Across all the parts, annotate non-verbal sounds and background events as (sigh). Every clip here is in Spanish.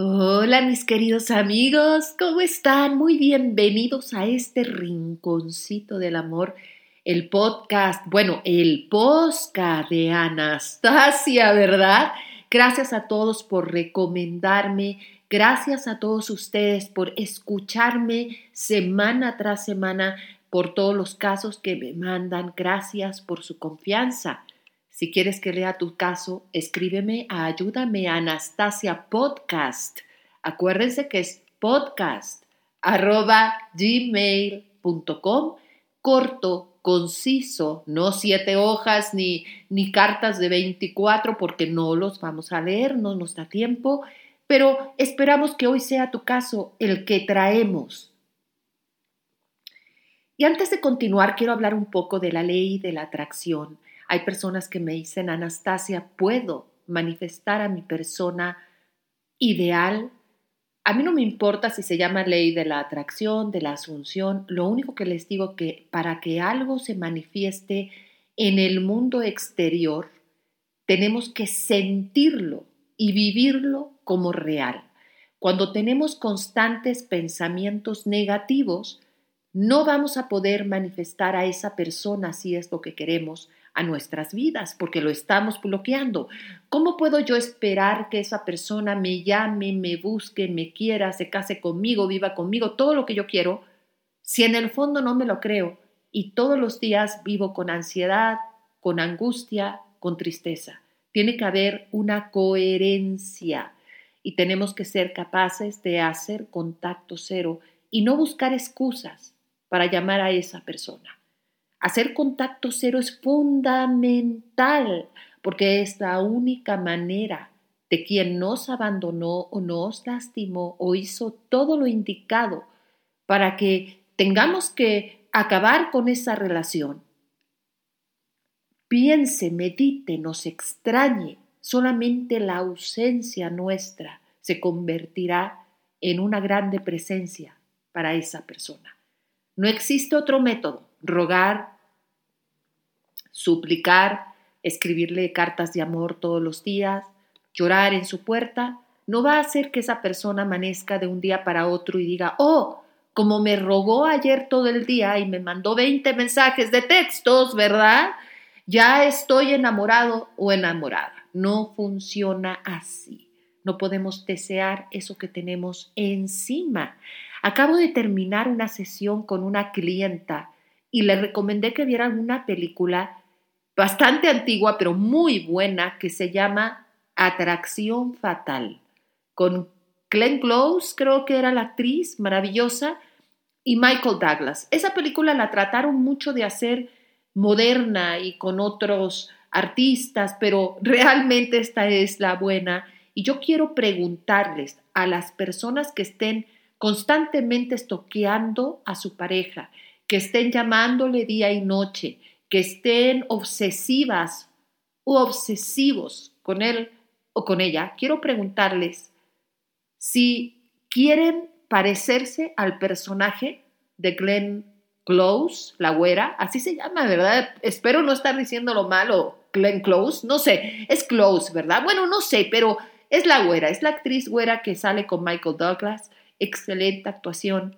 Hola mis queridos amigos, ¿cómo están? Muy bienvenidos a este rinconcito del amor, el podcast, bueno, el podcast de Anastasia, ¿verdad? Gracias a todos por recomendarme, gracias a todos ustedes por escucharme semana tras semana, por todos los casos que me mandan, gracias por su confianza. Si quieres que lea tu caso, escríbeme a ayúdame Anastasia Podcast. Acuérdense que es podcast arroba gmail.com, corto, conciso, no siete hojas ni, ni cartas de 24 porque no los vamos a leer, no nos da tiempo, pero esperamos que hoy sea tu caso el que traemos. Y antes de continuar, quiero hablar un poco de la ley de la atracción. Hay personas que me dicen, Anastasia, ¿puedo manifestar a mi persona ideal? A mí no me importa si se llama ley de la atracción, de la asunción, lo único que les digo que para que algo se manifieste en el mundo exterior, tenemos que sentirlo y vivirlo como real. Cuando tenemos constantes pensamientos negativos, no vamos a poder manifestar a esa persona si es lo que queremos a nuestras vidas, porque lo estamos bloqueando. ¿Cómo puedo yo esperar que esa persona me llame, me busque, me quiera, se case conmigo, viva conmigo, todo lo que yo quiero, si en el fondo no me lo creo y todos los días vivo con ansiedad, con angustia, con tristeza? Tiene que haber una coherencia y tenemos que ser capaces de hacer contacto cero y no buscar excusas para llamar a esa persona. Hacer contacto cero es fundamental porque es la única manera de quien nos abandonó o nos lastimó o hizo todo lo indicado para que tengamos que acabar con esa relación. Piense, medite, nos extrañe, solamente la ausencia nuestra se convertirá en una grande presencia para esa persona. No existe otro método rogar, suplicar, escribirle cartas de amor todos los días, llorar en su puerta, no va a hacer que esa persona amanezca de un día para otro y diga, oh, como me rogó ayer todo el día y me mandó 20 mensajes de textos, ¿verdad? Ya estoy enamorado o enamorada. No funciona así. No podemos desear eso que tenemos encima. Acabo de terminar una sesión con una clienta y le recomendé que vieran una película bastante antigua, pero muy buena, que se llama Atracción Fatal, con Glenn Close, creo que era la actriz maravillosa, y Michael Douglas. Esa película la trataron mucho de hacer moderna y con otros artistas, pero realmente esta es la buena. Y yo quiero preguntarles a las personas que estén constantemente estoqueando a su pareja, que estén llamándole día y noche, que estén obsesivas u obsesivos con él o con ella, quiero preguntarles si quieren parecerse al personaje de Glenn Close, la güera, así se llama, ¿verdad? Espero no estar diciéndolo mal o Glenn Close, no sé, es Close, ¿verdad? Bueno, no sé, pero es la güera, es la actriz güera que sale con Michael Douglas, excelente actuación,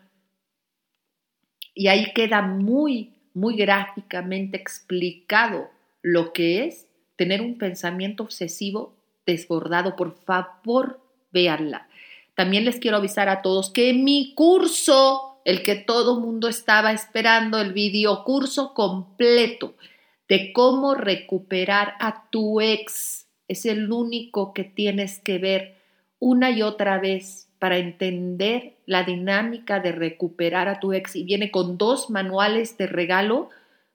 y ahí queda muy, muy gráficamente explicado lo que es tener un pensamiento obsesivo desbordado. Por favor, véanla. También les quiero avisar a todos que mi curso, el que todo mundo estaba esperando, el video curso completo de cómo recuperar a tu ex, es el único que tienes que ver una y otra vez para entender la dinámica de recuperar a tu ex y viene con dos manuales de regalo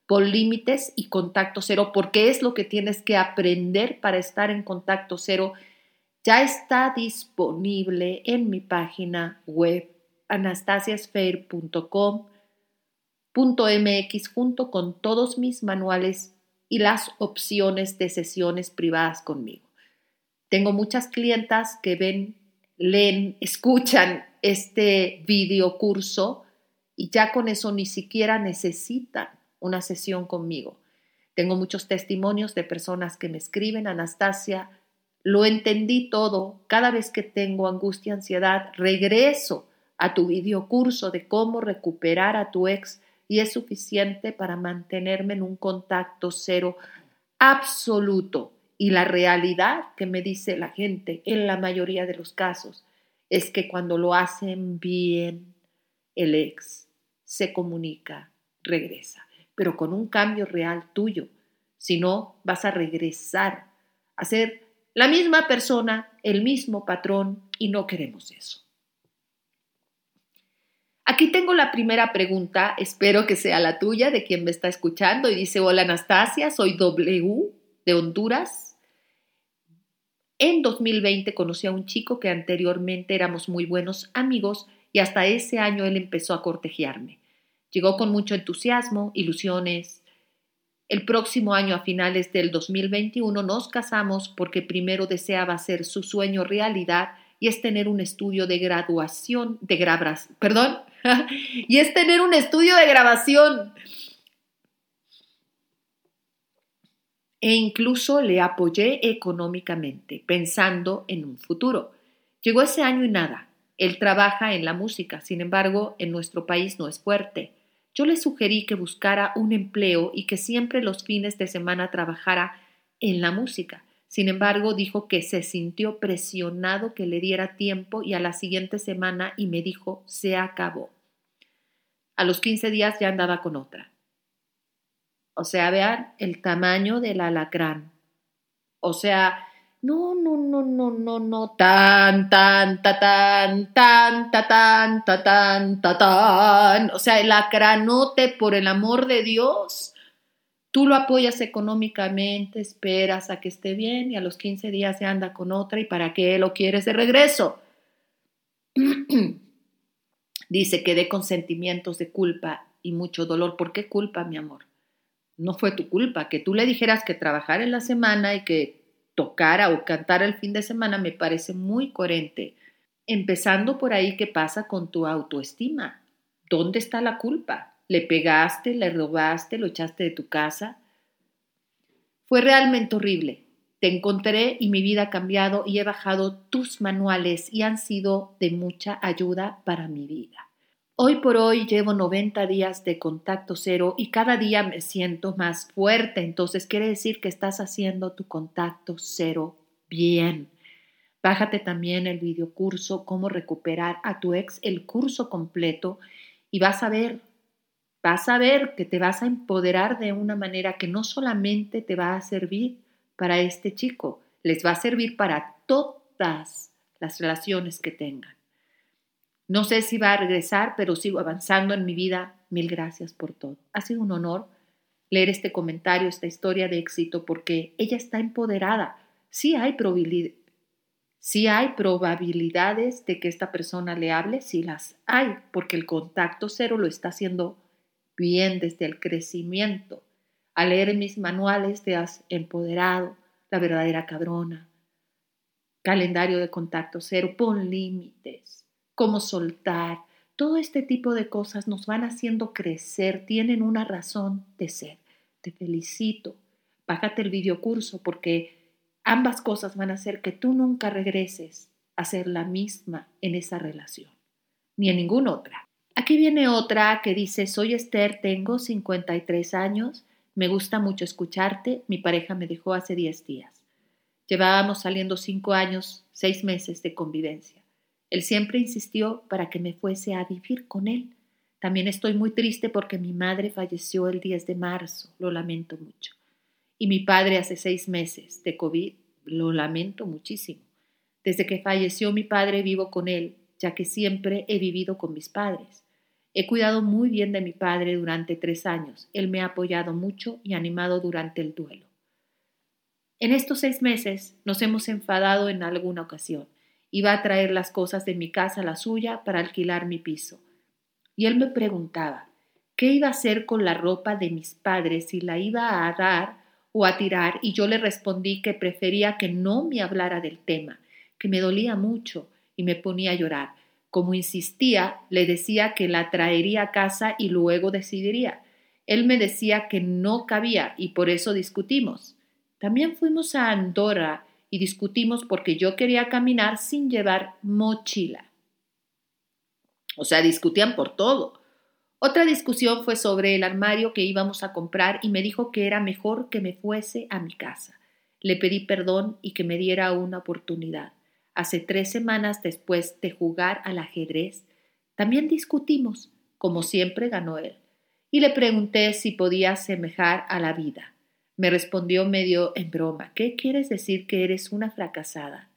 por límites y contacto cero, porque es lo que tienes que aprender para estar en contacto cero. Ya está disponible en mi página web anastasiasfair.com.mx junto con todos mis manuales y las opciones de sesiones privadas conmigo. Tengo muchas clientas que ven leen, escuchan este video curso y ya con eso ni siquiera necesitan una sesión conmigo. Tengo muchos testimonios de personas que me escriben, Anastasia, Lo entendí todo. Cada vez que tengo angustia, ansiedad, regreso a tu videocurso de cómo recuperar a tu ex y es suficiente para mantenerme en un contacto cero absoluto. Y la realidad que me dice la gente en la mayoría de los casos es que cuando lo hacen bien, el ex se comunica, regresa, pero con un cambio real tuyo. Si no, vas a regresar a ser la misma persona, el mismo patrón, y no queremos eso. Aquí tengo la primera pregunta, espero que sea la tuya, de quien me está escuchando, y dice, hola Anastasia, soy W de Honduras. En 2020 conocí a un chico que anteriormente éramos muy buenos amigos y hasta ese año él empezó a cortejearme. Llegó con mucho entusiasmo, ilusiones, el próximo año, a finales del 2021, nos casamos porque primero deseaba hacer su sueño realidad y es tener un estudio de graduación, de grabas, perdón, (laughs) y es tener un estudio de grabación. E incluso le apoyé económicamente, pensando en un futuro. Llegó ese año y nada. Él trabaja en la música, sin embargo, en nuestro país no es fuerte. Yo le sugerí que buscara un empleo y que siempre los fines de semana trabajara en la música. Sin embargo, dijo que se sintió presionado que le diera tiempo y a la siguiente semana y me dijo, se acabó. A los 15 días ya andaba con otra. O sea, vean el tamaño del alacrán. O sea, no, no, no, no, no, no. Tan, tan, ta, tan, tan, ta, tan, ta, tan, ta, tan. O sea, el acranote, por el amor de Dios. Tú lo apoyas económicamente, esperas a que esté bien y a los 15 días se anda con otra y para qué lo quieres de regreso. (clears throat) Dice que de con sentimientos de culpa y mucho dolor. ¿Por qué culpa, mi amor? No fue tu culpa. Que tú le dijeras que trabajar en la semana y que tocara o cantara el fin de semana me parece muy coherente. Empezando por ahí, ¿qué pasa con tu autoestima? ¿Dónde está la culpa? ¿Le pegaste, le robaste, lo echaste de tu casa? Fue realmente horrible. Te encontré y mi vida ha cambiado y he bajado tus manuales y han sido de mucha ayuda para mi vida. Hoy por hoy llevo 90 días de contacto cero y cada día me siento más fuerte, entonces quiere decir que estás haciendo tu contacto cero bien. Bájate también el videocurso Cómo recuperar a tu ex, el curso completo, y vas a ver, vas a ver que te vas a empoderar de una manera que no solamente te va a servir para este chico, les va a servir para todas las relaciones que tengan. No sé si va a regresar, pero sigo avanzando en mi vida. Mil gracias por todo. Ha sido un honor leer este comentario, esta historia de éxito, porque ella está empoderada. Sí hay. Sí hay probabilidades de que esta persona le hable, sí las hay, porque el contacto cero lo está haciendo bien desde el crecimiento. Al leer mis manuales te has empoderado, la verdadera cabrona. Calendario de contacto cero, pon límites cómo soltar. Todo este tipo de cosas nos van haciendo crecer, tienen una razón de ser. Te felicito. Bájate el videocurso porque ambas cosas van a hacer que tú nunca regreses a ser la misma en esa relación, ni en ninguna otra. Aquí viene otra que dice, soy Esther, tengo 53 años, me gusta mucho escucharte, mi pareja me dejó hace 10 días. Llevábamos saliendo 5 años, 6 meses de convivencia. Él siempre insistió para que me fuese a vivir con él. También estoy muy triste porque mi madre falleció el 10 de marzo, lo lamento mucho. Y mi padre hace seis meses de COVID, lo lamento muchísimo. Desde que falleció mi padre vivo con él, ya que siempre he vivido con mis padres. He cuidado muy bien de mi padre durante tres años. Él me ha apoyado mucho y animado durante el duelo. En estos seis meses nos hemos enfadado en alguna ocasión. Iba a traer las cosas de mi casa a la suya para alquilar mi piso. Y él me preguntaba, ¿qué iba a hacer con la ropa de mis padres si la iba a dar o a tirar? Y yo le respondí que prefería que no me hablara del tema, que me dolía mucho y me ponía a llorar. Como insistía, le decía que la traería a casa y luego decidiría. Él me decía que no cabía y por eso discutimos. También fuimos a Andorra y discutimos porque yo quería caminar sin llevar mochila. O sea, discutían por todo. Otra discusión fue sobre el armario que íbamos a comprar y me dijo que era mejor que me fuese a mi casa. Le pedí perdón y que me diera una oportunidad. Hace tres semanas después de jugar al ajedrez, también discutimos. Como siempre ganó él. Y le pregunté si podía semejar a la vida. Me respondió medio en broma. ¿Qué quieres decir que eres una fracasada?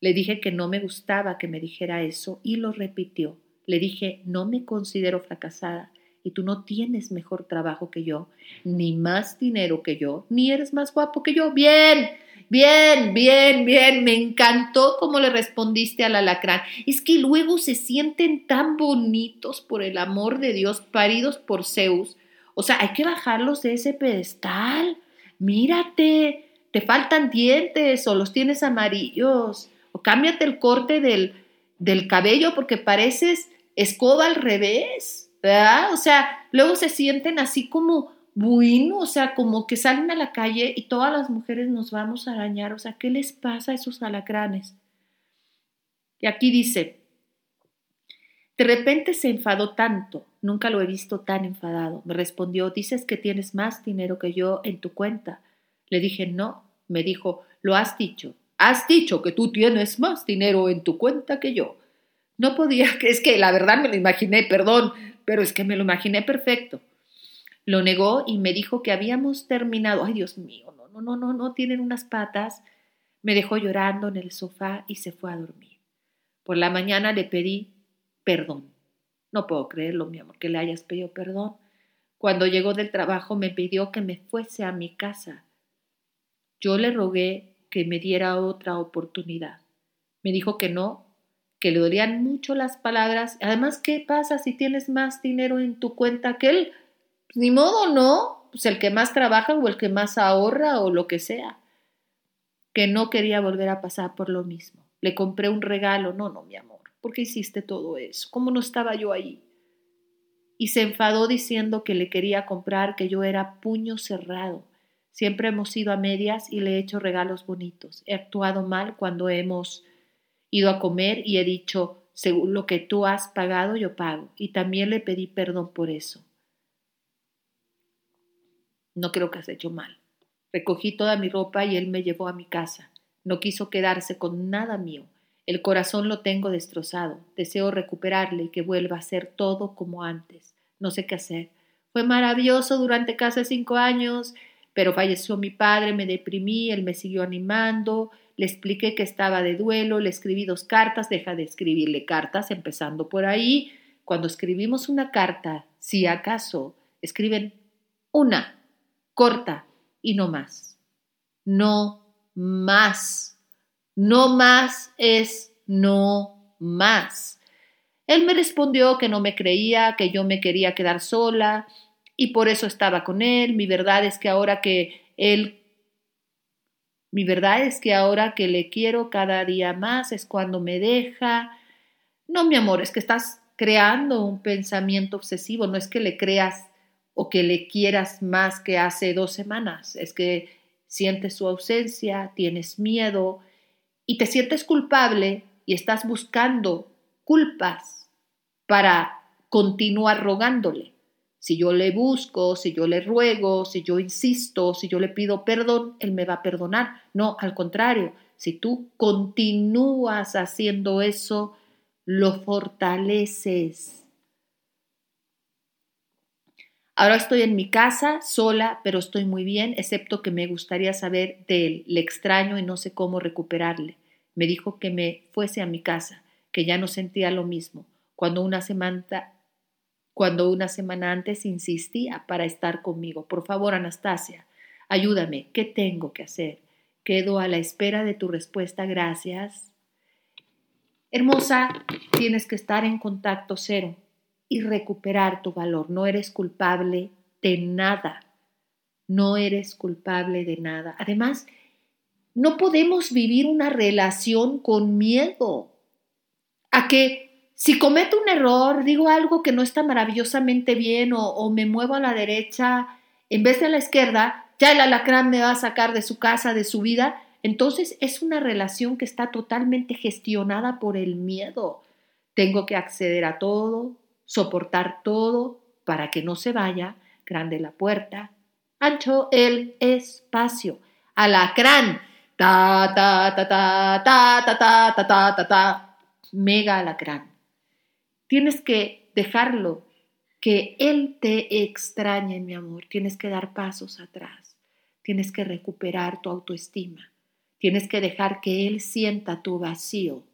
Le dije que no me gustaba que me dijera eso y lo repitió. Le dije, no me considero fracasada y tú no tienes mejor trabajo que yo, ni más dinero que yo, ni eres más guapo que yo. Bien, bien, bien, bien. Me encantó cómo le respondiste al alacrán. Es que luego se sienten tan bonitos por el amor de Dios, paridos por Zeus. O sea, hay que bajarlos de ese pedestal. Mírate, te faltan dientes o los tienes amarillos. O cámbiate el corte del, del cabello porque pareces escoba al revés. O sea, luego se sienten así como bueno, o sea, como que salen a la calle y todas las mujeres nos vamos a arañar, o sea, ¿qué les pasa a esos alacranes? Y aquí dice, de repente se enfadó tanto, nunca lo he visto tan enfadado. Me respondió, dices que tienes más dinero que yo en tu cuenta. Le dije, no. Me dijo, lo has dicho. Has dicho que tú tienes más dinero en tu cuenta que yo. No podía, (laughs) es que la verdad me lo imaginé, perdón, pero es que me lo imaginé perfecto. Lo negó y me dijo que habíamos terminado. Ay, Dios mío, no, no, no, no, no, tienen unas patas. Me dejó llorando en el sofá y se fue a dormir. Por la mañana le pedí perdón. No puedo creerlo, mi amor, que le hayas pedido perdón. Cuando llegó del trabajo me pidió que me fuese a mi casa. Yo le rogué que me diera otra oportunidad. Me dijo que no que le dolían mucho las palabras. Además, ¿qué pasa si tienes más dinero en tu cuenta que él? Pues, ni modo, ¿no? Pues el que más trabaja o el que más ahorra o lo que sea. Que no quería volver a pasar por lo mismo. Le compré un regalo. No, no, mi amor. ¿Por qué hiciste todo eso? ¿Cómo no estaba yo ahí? Y se enfadó diciendo que le quería comprar, que yo era puño cerrado. Siempre hemos ido a medias y le he hecho regalos bonitos. He actuado mal cuando hemos ido a comer y he dicho, según lo que tú has pagado, yo pago. Y también le pedí perdón por eso. No creo que has hecho mal. Recogí toda mi ropa y él me llevó a mi casa. No quiso quedarse con nada mío. El corazón lo tengo destrozado. Deseo recuperarle y que vuelva a ser todo como antes. No sé qué hacer. Fue maravilloso durante casi cinco años, pero falleció mi padre, me deprimí, él me siguió animando, le expliqué que estaba de duelo, le escribí dos cartas, deja de escribirle cartas, empezando por ahí. Cuando escribimos una carta, si acaso escriben una, corta y no más. No más. No más es no más. Él me respondió que no me creía, que yo me quería quedar sola y por eso estaba con él. Mi verdad es que ahora que él mi verdad es que ahora que le quiero cada día más es cuando me deja. No, mi amor, es que estás creando un pensamiento obsesivo, no es que le creas o que le quieras más que hace dos semanas, es que sientes su ausencia, tienes miedo y te sientes culpable y estás buscando culpas para continuar rogándole. Si yo le busco, si yo le ruego, si yo insisto, si yo le pido perdón, Él me va a perdonar. No, al contrario, si tú continúas haciendo eso, lo fortaleces. Ahora estoy en mi casa, sola, pero estoy muy bien, excepto que me gustaría saber de él. Le extraño y no sé cómo recuperarle. Me dijo que me fuese a mi casa, que ya no sentía lo mismo. Cuando una semana cuando una semana antes insistía para estar conmigo. Por favor, Anastasia, ayúdame. ¿Qué tengo que hacer? Quedo a la espera de tu respuesta. Gracias. Hermosa, tienes que estar en contacto cero y recuperar tu valor. No eres culpable de nada. No eres culpable de nada. Además, no podemos vivir una relación con miedo a que si cometo un error, digo algo que no está maravillosamente bien o, me muevo a la derecha en vez de a la izquierda, ya el alacrán me va a sacar de su casa, de su vida, entonces es una relación que está totalmente gestionada por el miedo. Tengo que acceder a todo, soportar todo para que no se vaya, grande la puerta, ancho el espacio, alacrán, ta ta ta ta ta ta ta ta ta ta ta, mega alacrán. Tienes que dejarlo, que él te extrañe, mi amor. Tienes que dar pasos atrás. Tienes que recuperar tu autoestima. Tienes que dejar que él sienta tu vacío.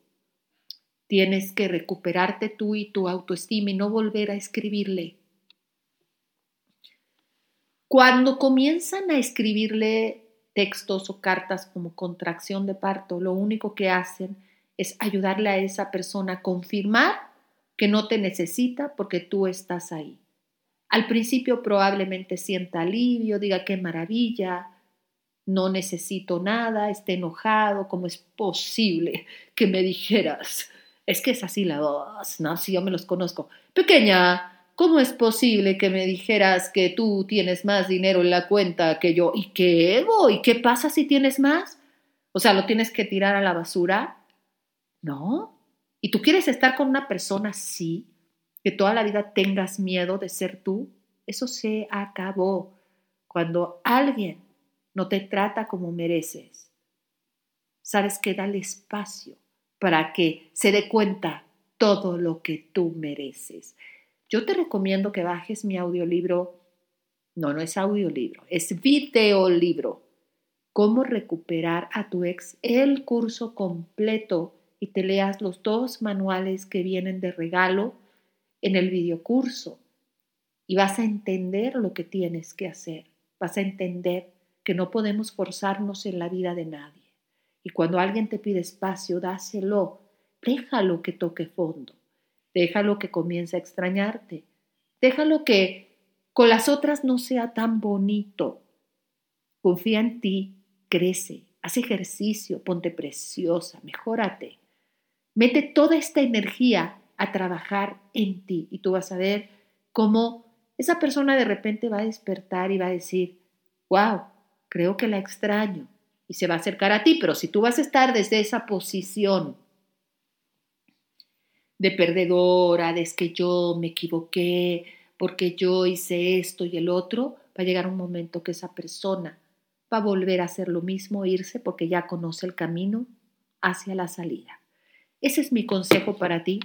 Tienes que recuperarte tú y tu autoestima y no volver a escribirle. Cuando comienzan a escribirle textos o cartas como contracción de parto, lo único que hacen es ayudarle a esa persona a confirmar que no te necesita porque tú estás ahí. Al principio probablemente sienta alivio, diga qué maravilla, no necesito nada, esté enojado, ¿cómo es posible que me dijeras? Es que es así la voz, ¿no? Si yo me los conozco. Pequeña, ¿cómo es posible que me dijeras que tú tienes más dinero en la cuenta que yo? ¿Y qué ego? ¿Y qué pasa si tienes más? O sea, ¿lo tienes que tirar a la basura? No, y tú quieres estar con una persona así, que toda la vida tengas miedo de ser tú, eso se acabó. Cuando alguien no te trata como mereces, sabes que dale espacio para que se dé cuenta todo lo que tú mereces. Yo te recomiendo que bajes mi audiolibro, no, no es audiolibro, es videolibro. Cómo recuperar a tu ex, el curso completo y te leas los dos manuales que vienen de regalo en el videocurso y vas a entender lo que tienes que hacer. Vas a entender que no podemos forzarnos en la vida de nadie. Y cuando alguien te pide espacio, dáselo. Déjalo que toque fondo. Déjalo que comience a extrañarte. Déjalo que con las otras no sea tan bonito. Confía en ti, crece, haz ejercicio, ponte preciosa, mejórate. Mete toda esta energía a trabajar en ti y tú vas a ver cómo esa persona de repente va a despertar y va a decir, wow, creo que la extraño y se va a acercar a ti, pero si tú vas a estar desde esa posición de perdedora, de que yo me equivoqué, porque yo hice esto y el otro, va a llegar un momento que esa persona va a volver a hacer lo mismo, irse porque ya conoce el camino hacia la salida. Ese es mi consejo para ti.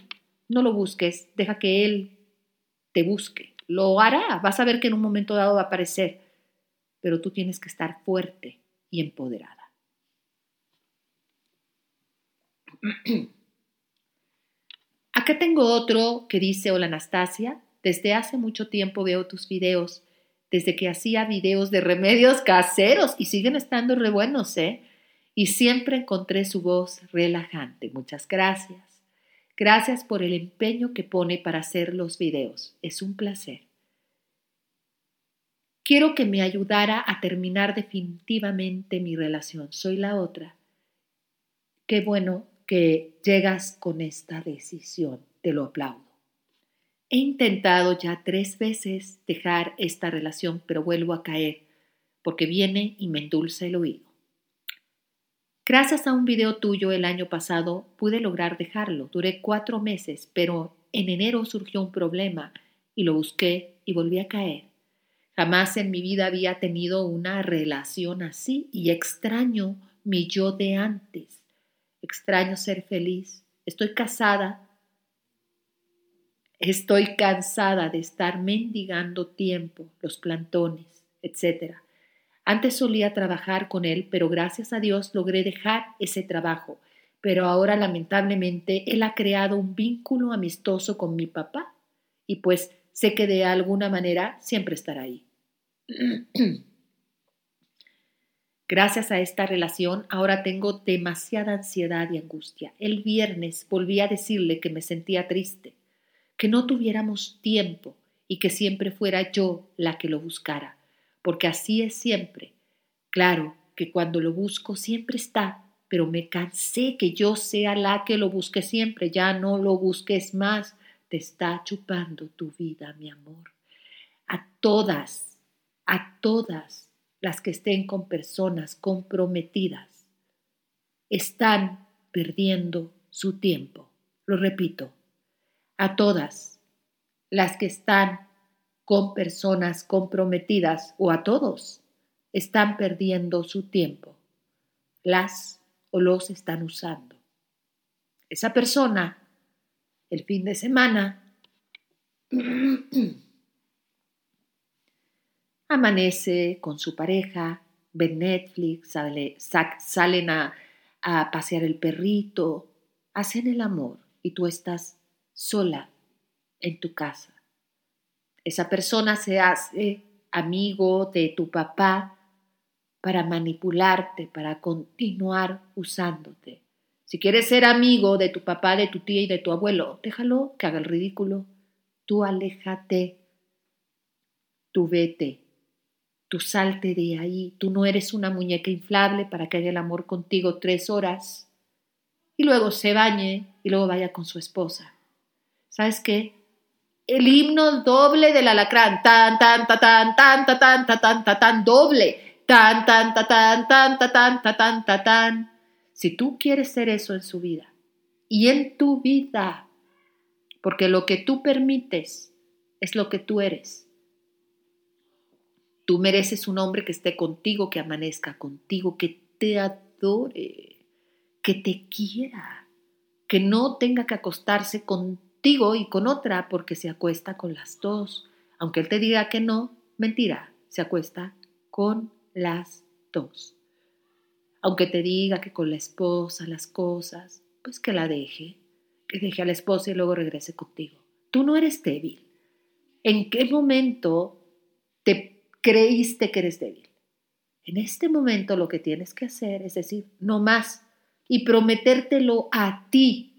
No lo busques, deja que Él te busque. Lo hará, vas a ver que en un momento dado va a aparecer, pero tú tienes que estar fuerte y empoderada. (clears throat) Acá tengo otro que dice, hola Anastasia, desde hace mucho tiempo veo tus videos, desde que hacía videos de remedios caseros y siguen estando re buenos, ¿eh? y siempre encontré su voz relajante. Muchas gracias. Gracias por el empeño que pone para hacer los videos. Es un placer. Quiero que me ayudara a terminar definitivamente mi relación. Soy la otra. Qué bueno que llegas con esta decisión. Te lo aplaudo. He intentado ya tres veces dejar esta relación, pero vuelvo a caer porque viene y me endulza el oído. Gracias a un video tuyo el año pasado pude lograr dejarlo. Duré cuatro meses, pero en enero surgió un problema y lo busqué y volví a caer. Jamás en mi vida había tenido una relación así y extraño mi yo de antes. Extraño ser feliz. Estoy casada. Estoy cansada de estar mendigando tiempo, los plantones, etcétera. Antes solía trabajar con él, pero gracias a Dios logré dejar ese trabajo. Pero ahora lamentablemente él ha creado un vínculo amistoso con mi papá y pues sé que de alguna manera siempre estará ahí. (clears throat) Gracias a esta relación ahora tengo demasiada ansiedad y angustia. El viernes volví a decirle que me sentía triste, que no tuviéramos tiempo y que siempre fuera yo la que lo buscara porque así es siempre. Claro que cuando lo busco siempre está, pero me cansé que yo sea la que lo busque siempre, ya no lo busques más, te está chupando tu vida, mi amor. A todas, a todas las que estén con personas comprometidas, están perdiendo su tiempo. Lo repito, a todas las que están con personas comprometidas o a todos están perdiendo su tiempo. Las o los están usando. Esa persona, el fin de semana, (clears throat) amanece con su pareja, ven Netflix, salen a, a pasear el perrito, hacen el amor y tú estás sola en tu casa. Esa persona se hace amigo de tu papá para manipularte, para continuar usándote. Si quieres ser amigo de tu papá, de tu tía y de tu abuelo, déjalo que haga el ridículo. Tú aléjate, tú vete, tú salte de ahí. Tú no eres una muñeca inflable para que haga el amor contigo tres horas y luego se bañe y luego vaya con su esposa. ¿Sabes qué? El himno doble del alacrán, tan, tan, tan, tan, tan, tan, tan, tan, tan, tan, doble tan, tan, tan, tan, tan, tan, tan, tan, tan, tan. Si tú quieres ser eso en su vida y en tu vida, porque lo que tú permites es lo que tú eres. Tú mereces un hombre que esté contigo, que amanezca contigo, que te adore, que te quiera, que no tenga que acostarse contigo y con otra porque se acuesta con las dos. Aunque él te diga que no, mentira, se acuesta con las dos. Aunque te diga que con la esposa las cosas, pues que la deje, que deje a la esposa y luego regrese contigo. Tú no eres débil. ¿En qué momento creíste que eres débil? En este momento lo que tienes que hacer es decir, no más, y prometértelo a ti.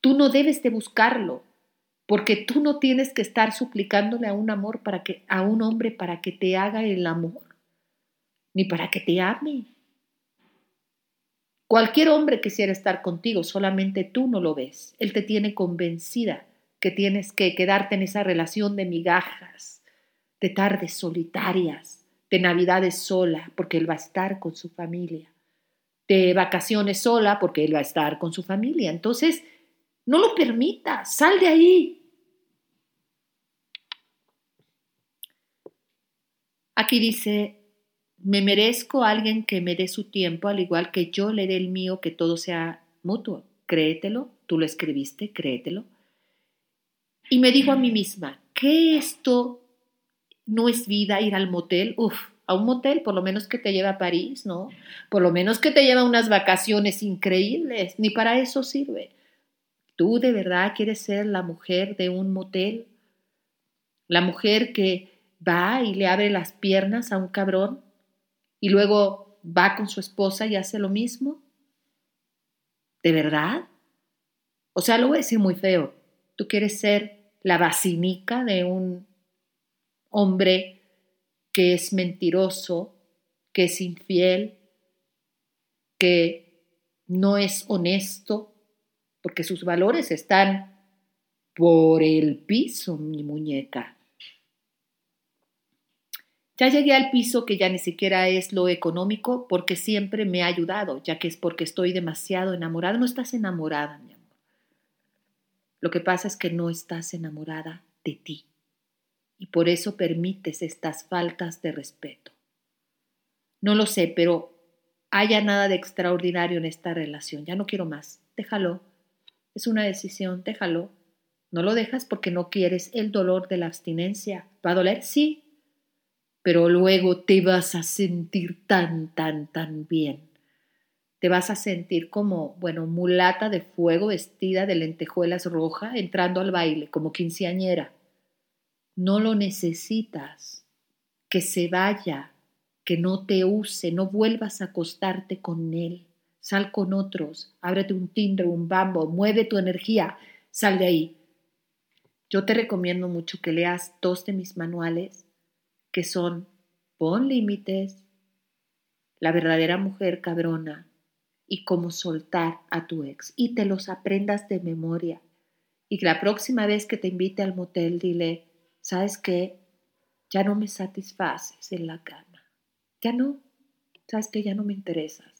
Tú no debes de buscarlo, porque tú no tienes que estar suplicándole a un amor para que a un hombre para que te haga el amor, ni para que te ame. Cualquier hombre quisiera estar contigo, solamente tú no lo ves. Él te tiene convencida que tienes que quedarte en esa relación de migajas, de tardes solitarias, de navidades sola, porque él va a estar con su familia, de vacaciones sola, porque él va a estar con su familia. Entonces, no lo permitas, sal de ahí. Aquí dice, me merezco alguien que me dé su tiempo, al igual que yo le dé el mío, que todo sea mutuo. Créetelo, tú lo escribiste, créetelo. Y me digo a mí misma, ¿qué esto no es vida ir al motel? Uf, a un motel, por lo menos que te lleve a París, ¿no? Por lo menos que te lleve a unas vacaciones increíbles, ni para eso sirve. ¿Tú de verdad quieres ser la mujer de un motel? La mujer que va y le abre las piernas a un cabrón y luego va con su esposa y hace lo mismo? ¿De verdad? O sea, lo voy a decir muy feo. ¿Tú quieres ser la basinica de un hombre que es mentiroso, que es infiel, que no es honesto, porque sus valores están por el piso, mi muñeca. Ya llegué al piso que ya ni siquiera es lo económico porque siempre me ha ayudado, ya que es porque estoy demasiado enamorada. No estás enamorada, mi amor. Lo que pasa es que no estás enamorada de ti y por eso permites estas faltas de respeto. No lo sé, pero haya nada de extraordinario en esta relación. Ya no quiero más. Déjalo es una decisión, déjalo. No lo dejas porque no quieres el dolor de la abstinencia. ¿Va a doler? Sí. Pero luego te vas a sentir tan, tan, tan bien. Te vas a sentir como, bueno, mulata de fuego vestida de lentejuelas roja entrando al baile, como quinceañera. No lo necesitas. Que se vaya, que no te use, no vuelvas a acostarte con él sal con otros, ábrete un Tinder, un Bambo, mueve tu energía, sal de ahí. Yo te recomiendo mucho que leas dos de mis manuales, que son Pon límites, La verdadera mujer cabrona y cómo soltar a tu ex, y te los aprendas de memoria. Y la próxima vez que te invite al motel, dile, ¿sabes qué? Ya no me satisfaces en la cama. Ya no. ¿Sabes qué? Ya no me interesas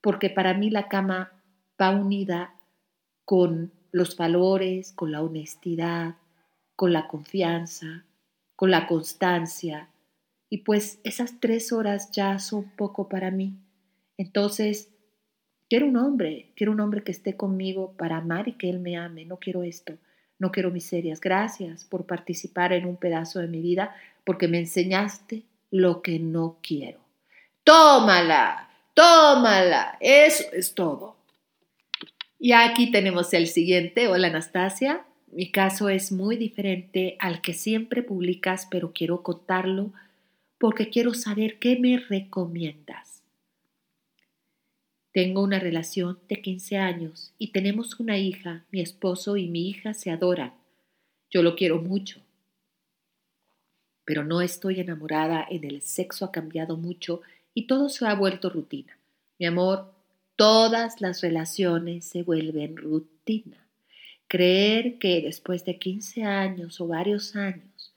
porque para mí la cama va unida con los valores, con la honestidad, con la confianza, con la constancia. Y pues esas tres horas ya son poco para mí. Entonces, quiero un hombre, quiero un hombre que esté conmigo para amar y que él me ame. No quiero esto, no quiero miserias. Gracias por participar en un pedazo de mi vida, porque me enseñaste lo que no quiero. Tómala, tómala. Eso es todo. Y aquí tenemos el siguiente. Hola Anastasia. Mi caso es muy diferente al que siempre publicas, pero quiero contarlo porque quiero saber qué me recomiendas. Tengo una relación de 15 años y tenemos una hija. Mi esposo y mi hija se adoran. Yo lo quiero mucho. Pero no estoy enamorada, en el sexo ha cambiado mucho y todo se ha vuelto rutina. Mi amor, todas las relaciones se vuelven rutina. Creer que después de 15 años o varios años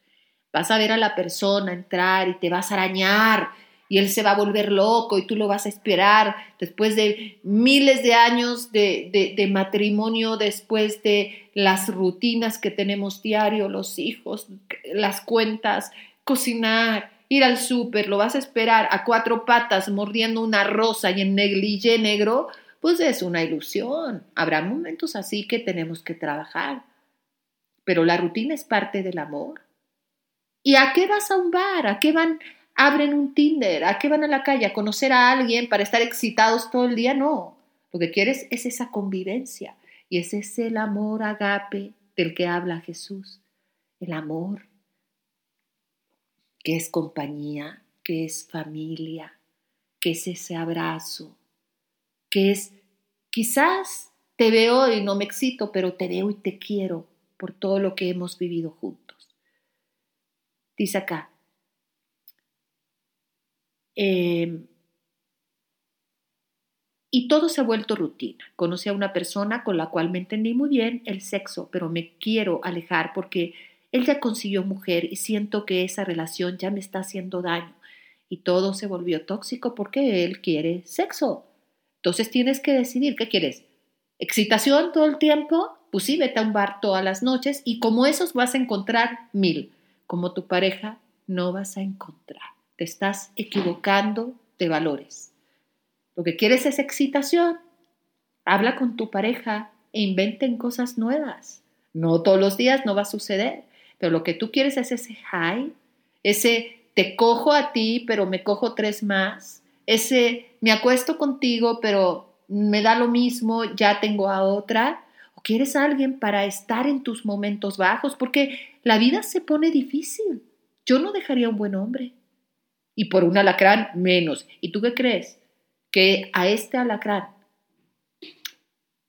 vas a ver a la persona entrar y te vas a arañar y él se va a volver loco y tú lo vas a esperar después de miles de años de, de, matrimonio, después de las rutinas que tenemos diario, los hijos, las cuentas, cocinar, ir al súper, lo vas a esperar a cuatro patas mordiendo una rosa y en negligé negro, pues es una ilusión. Habrá momentos así que tenemos que trabajar. Pero la rutina es parte del amor. ¿Y a qué vas a un bar? ¿A qué van? Abren un Tinder. ¿A qué van a la calle? ¿A conocer a alguien para estar excitados todo el día? No. Lo que quieres es esa convivencia. Y ese es el amor agape del que habla Jesús. El amor que es compañía, que es familia, que es ese abrazo, que es quizás te veo y no me excito, pero te veo y te quiero por todo lo que hemos vivido juntos. Dice acá, em, y todo se ha vuelto rutina. Conocí a una persona con la cual me entendí muy bien el sexo, pero me quiero alejar porque él ya consiguió mujer y siento que esa relación ya me está haciendo daño. Y todo se volvió tóxico porque él quiere sexo. Entonces tienes que decidir qué quieres. ¿Excitación todo el tiempo? Pues sí, vete a un bar todas las noches y como esos vas a encontrar mil. Como tu pareja no vas a encontrar. Te estás equivocando de valores. Lo que quieres es excitación. Habla con tu pareja e inventen cosas nuevas. No todos los días no va a suceder, pero lo que tú quieres es ese high, ese te cojo a ti, pero me cojo tres más, ese me acuesto contigo, pero me da lo mismo, ya tengo a otra. ¿O quieres a alguien para estar en tus momentos bajos? Porque la vida se pone difícil. Yo no dejaría un buen hombre. Y por un alacrán menos. ¿Y tú qué crees? Que a este alacrán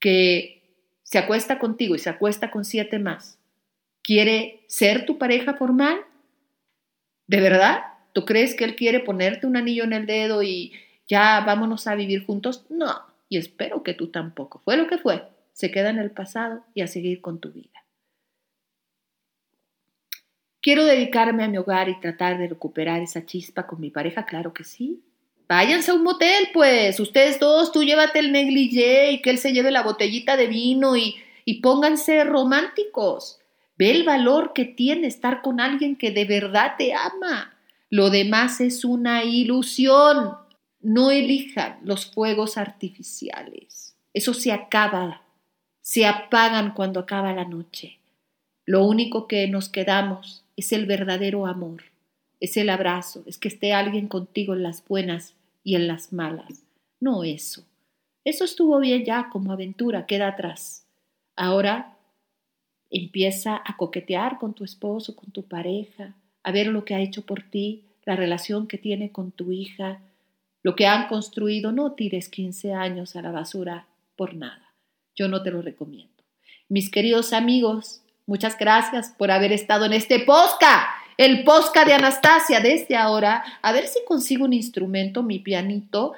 que se acuesta contigo y se acuesta con siete más, quiere ser tu pareja formal? ¿De verdad? ¿Tú crees que él quiere ponerte un anillo en el dedo y ya vámonos a vivir juntos? No, y espero que tú tampoco. Fue lo que fue. Se queda en el pasado y a seguir con tu vida. ¿Quiero dedicarme a mi hogar y tratar de recuperar esa chispa con mi pareja? Claro que sí. Váyanse a un motel, pues. Ustedes dos, tú llévate el negligé y que él se lleve la botellita de vino y, y pónganse románticos. Ve el valor que tiene estar con alguien que de verdad te ama. Lo demás es una ilusión. No elijan los fuegos artificiales. Eso se acaba. Se apagan cuando acaba la noche. Lo único que nos quedamos es el verdadero amor. Es el abrazo. Es que esté alguien contigo en las buenas y en las malas. No eso. Eso estuvo bien ya como aventura. Queda atrás. Ahora Empieza a coquetear con tu esposo, con tu pareja, a ver lo que ha hecho por ti, la relación que tiene con tu hija, lo que han construido. No tires 15 años a la basura por nada. Yo no te lo recomiendo. Mis queridos amigos, muchas gracias por haber estado en este posca, el posca de Anastasia. Desde ahora, a ver si consigo un instrumento, mi pianito,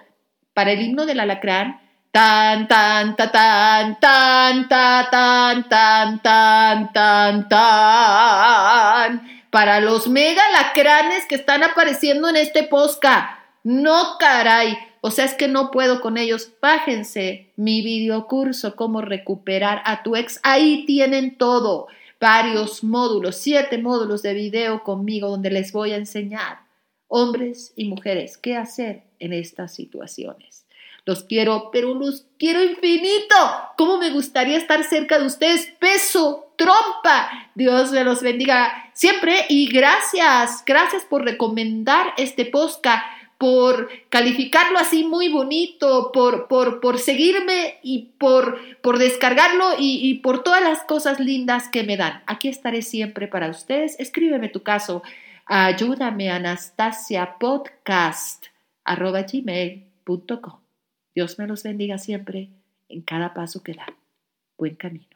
para el himno del alacrán Tan, tan, ta, tan, tan, ta, tan, tan, tan, tan, tan. Para los mega lacranes que están apareciendo en este posca. No, caray. O sea, es que no puedo con ellos. Bájense mi videocurso, cómo recuperar a tu ex. Ahí tienen todo. Varios módulos, siete módulos de video conmigo donde les voy a enseñar, hombres y mujeres, qué hacer en estas situaciones. Los quiero, pero los quiero infinito. ¿Cómo me gustaría estar cerca de ustedes? Peso, trompa. Dios me los bendiga siempre y gracias, gracias por recomendar este podcast por calificarlo así muy bonito, por, por, por seguirme y por, por descargarlo y, por todas las cosas lindas que me dan. Aquí estaré siempre para ustedes. Escríbeme tu caso. Ayúdame Anastasia Podcast arroba gmail.com. Dios me los bendiga siempre en cada paso que da. Buen camino.